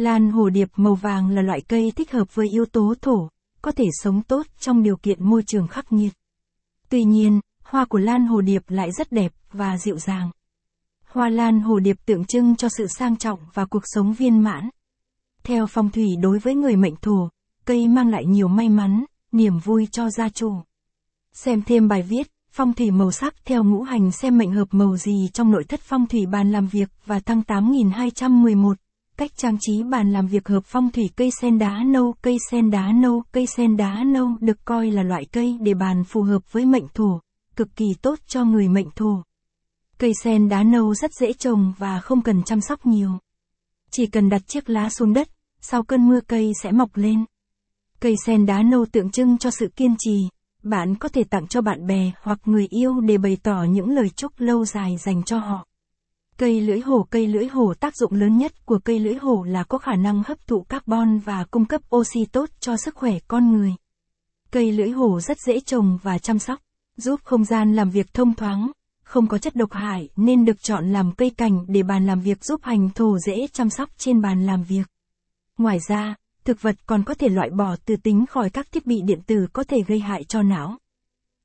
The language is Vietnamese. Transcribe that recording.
Lan hồ điệp màu vàng là loại cây thích hợp với yếu tố thổ, có thể sống tốt trong điều kiện môi trường khắc nghiệt. Tuy nhiên, hoa của lan hồ điệp lại rất đẹp và dịu dàng. Hoa lan hồ điệp tượng trưng cho sự sang trọng và cuộc sống viên mãn. Theo phong thủy đối với người mệnh thổ, cây mang lại nhiều may mắn, niềm vui cho gia chủ. Xem thêm bài viết, phong thủy màu sắc theo ngũ hành xem mệnh hợp màu gì trong nội thất phong thủy bàn làm việc và thăng 8211. Cách trang trí bàn làm việc hợp phong thủy cây sen đá nâu Cây sen đá nâu Cây sen đá nâu được coi là loại cây để bàn phù hợp với mệnh thổ, cực kỳ tốt cho người mệnh thổ. Cây sen đá nâu rất dễ trồng và không cần chăm sóc nhiều. Chỉ cần đặt chiếc lá xuống đất, sau cơn mưa cây sẽ mọc lên. Cây sen đá nâu tượng trưng cho sự kiên trì, bạn có thể tặng cho bạn bè hoặc người yêu để bày tỏ những lời chúc lâu dài dành cho họ. Cây lưỡi hổ Cây lưỡi hổ tác dụng lớn nhất của cây lưỡi hổ là có khả năng hấp thụ carbon và cung cấp oxy tốt cho sức khỏe con người. Cây lưỡi hổ rất dễ trồng và chăm sóc, giúp không gian làm việc thông thoáng, không có chất độc hại nên được chọn làm cây cảnh để bàn làm việc giúp hành thổ dễ chăm sóc trên bàn làm việc. Ngoài ra, thực vật còn có thể loại bỏ từ tính khỏi các thiết bị điện tử có thể gây hại cho não.